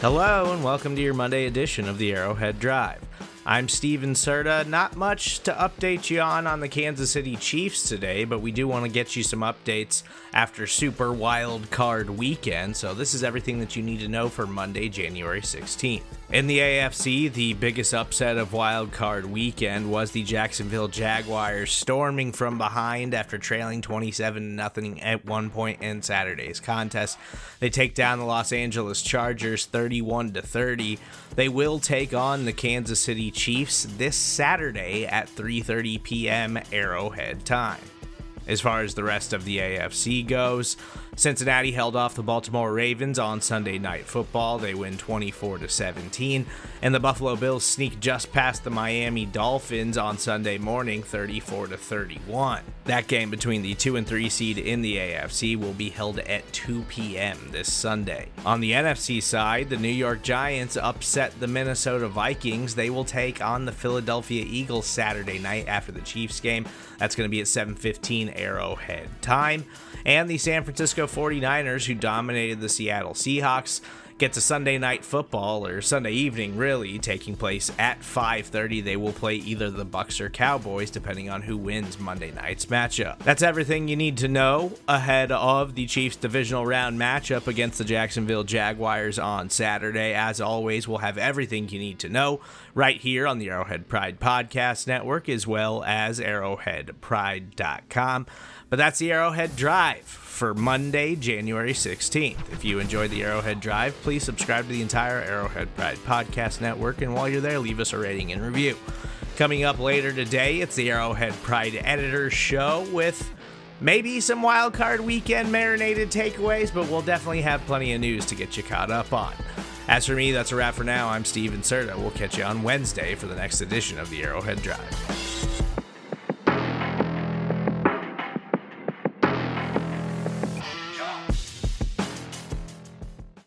Hello, and welcome to your Monday edition of the Arrowhead Drive. I'm Stephen Serda. Not much to update you on on the Kansas City Chiefs today, but we do want to get you some updates after Super Wild Card Weekend. So, this is everything that you need to know for Monday, January 16th. In the AFC, the biggest upset of Wild Card Weekend was the Jacksonville Jaguars storming from behind after trailing 27 0 at one point in Saturday's contest. They take down the Los Angeles Chargers 31 30. They will take on the Kansas City Chiefs this Saturday at 3:30 p.m. Arrowhead time. As far as the rest of the AFC goes, Cincinnati held off the Baltimore Ravens on Sunday Night Football. They win 24 to 17, and the Buffalo Bills sneak just past the Miami Dolphins on Sunday morning 34 to 31. That game between the 2 and 3 seed in the AFC will be held at 2 p.m. this Sunday. On the NFC side, the New York Giants upset the Minnesota Vikings. They will take on the Philadelphia Eagles Saturday night after the Chiefs game. That's going to be at 7:15 Arrowhead time. And the San Francisco 49ers, who dominated the Seattle Seahawks, gets a Sunday night football or Sunday evening really taking place at 5:30. They will play either the Bucks or Cowboys depending on who wins Monday night's matchup. That's everything you need to know ahead of the Chiefs divisional round matchup against the Jacksonville Jaguars on Saturday. As always, we'll have everything you need to know right here on the Arrowhead Pride Podcast Network as well as arrowheadpride.com. But that's the Arrowhead Drive for Monday, January 16th. If you enjoyed the Arrowhead Drive, please subscribe to the entire Arrowhead Pride Podcast Network, and while you're there, leave us a rating and review. Coming up later today, it's the Arrowhead Pride Editor Show with maybe some wild card weekend marinated takeaways, but we'll definitely have plenty of news to get you caught up on. As for me, that's a wrap for now. I'm Stephen Serda. We'll catch you on Wednesday for the next edition of the Arrowhead Drive.